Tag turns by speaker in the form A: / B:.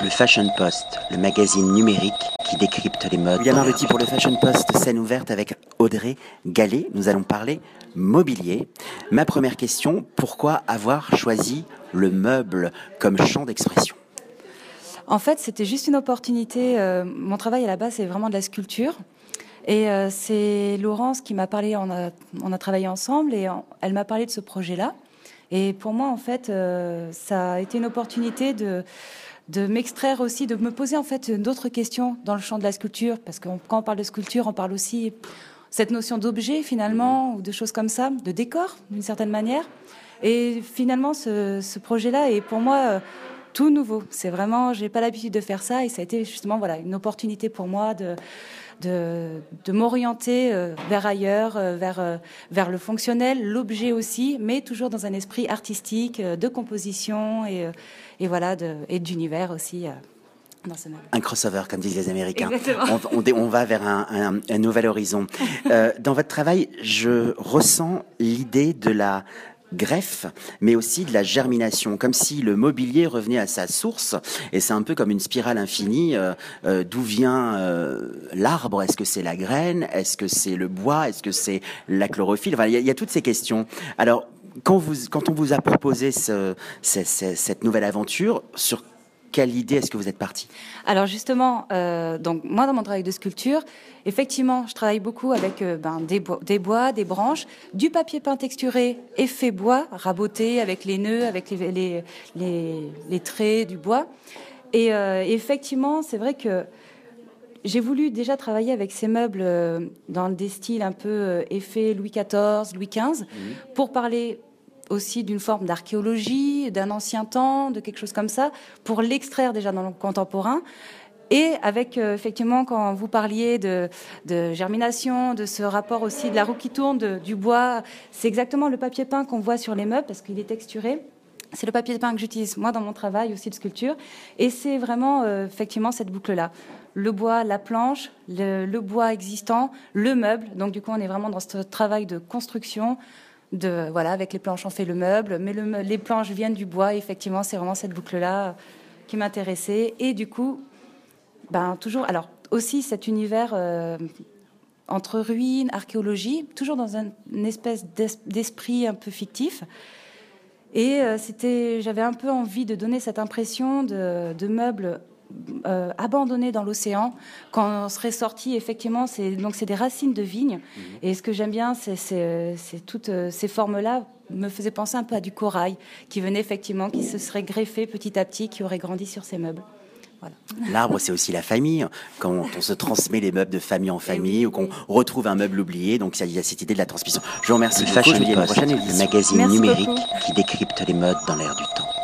A: Le Fashion Post, le magazine numérique qui décrypte les modes.
B: William Arlotti pour le Fashion Post, scène ouverte avec Audrey Gallet. Nous allons parler mobilier. Ma première question, pourquoi avoir choisi le meuble comme champ d'expression?
C: En fait, c'était juste une opportunité. Euh, mon travail à la base, c'est vraiment de la sculpture. Et euh, c'est Laurence qui m'a parlé, on a, on a travaillé ensemble et elle m'a parlé de ce projet-là. Et pour moi, en fait, euh, ça a été une opportunité de de m'extraire aussi, de me poser en fait d'autres questions dans le champ de la sculpture, parce que quand on parle de sculpture, on parle aussi cette notion d'objet finalement, ou de choses comme ça, de décor d'une certaine manière. Et finalement, ce, projet-là est pour moi tout nouveau. C'est vraiment, j'ai pas l'habitude de faire ça, et ça a été justement voilà une opportunité pour moi de de, de m'orienter euh, vers ailleurs, euh, vers, vers le fonctionnel, l'objet aussi, mais toujours dans un esprit artistique, de composition et et voilà, de, et d'univers aussi. Euh, ce
B: un crossover, comme disent les Américains. On, on, va vers un, un, nouvel horizon. Euh, dans votre travail, je ressens l'idée de la greffe, mais aussi de la germination, comme si le mobilier revenait à sa source, et c'est un peu comme une spirale infinie, euh, euh d'où vient euh, l'arbre, est-ce que c'est la graine, est-ce que c'est le bois, est-ce que c'est la chlorophylle, enfin, il y, a toutes ces questions. Alors, quand, vous, quand on vous a proposé ce, cette nouvelle aventure, sur quelle idée est-ce que vous êtes parti?
C: Alors justement, euh, donc moi dans mon travail de sculpture, effectivement, je travaille beaucoup avec euh, ben, des, bois, des, branches, du papier peint texturé, effet bois, raboté avec les nœuds, avec les, les, traits du bois. Et euh, effectivement, c'est vrai que j'ai voulu déjà travailler avec ces meubles dans des styles un peu effet Louis XIV, Louis XV, pour parler aussi d'une forme d'archéologie, d'un ancien temps, de quelque chose comme ça, pour l'extraire déjà dans le contemporain. Et avec euh, effectivement, quand vous parliez de, germination, de ce rapport aussi de la roue qui tourne, du bois, c'est exactement le papier peint qu'on voit sur les meubles parce qu'il est texturé. C'est le papier peint que j'utilise moi dans mon travail aussi de sculpture. Et c'est vraiment euh, effectivement cette boucle-là. Le bois, la planche, le, bois existant, le meuble. Donc du coup, on est vraiment dans ce travail de construction, de voilà avec les planches on fait le meuble. Mais les planches viennent du bois. Effectivement c'est vraiment cette boucle là qui m'intéressait. Et du coup ben toujours alors aussi cet univers euh, entre ruines archéologie toujours dans une espèce d'esprit un peu fictif. Et euh, c'était j'avais un peu envie de donner cette impression de, de meubles euh, abandonné dans l'océan. Quand on serait sorti, effectivement, c'est donc c'est des racines de vigne. Mhm. Et ce que j'aime bien, c'est toutes euh, ces formes-là me faisaient penser un peu à du corail qui venait effectivement, qui se serait greffé petit à petit, qui aurait grandi sur ces meubles.
B: L'arbre, c'est aussi la famille. Quand on se transmet les meubles de famille en famille ou qu'on retrouve un meuble oublié, donc il y a cette idée de la transmission. Je vous remercie.
A: Le Fashion Post, le magazine numérique qui décrypte les modes dans l'air du temps.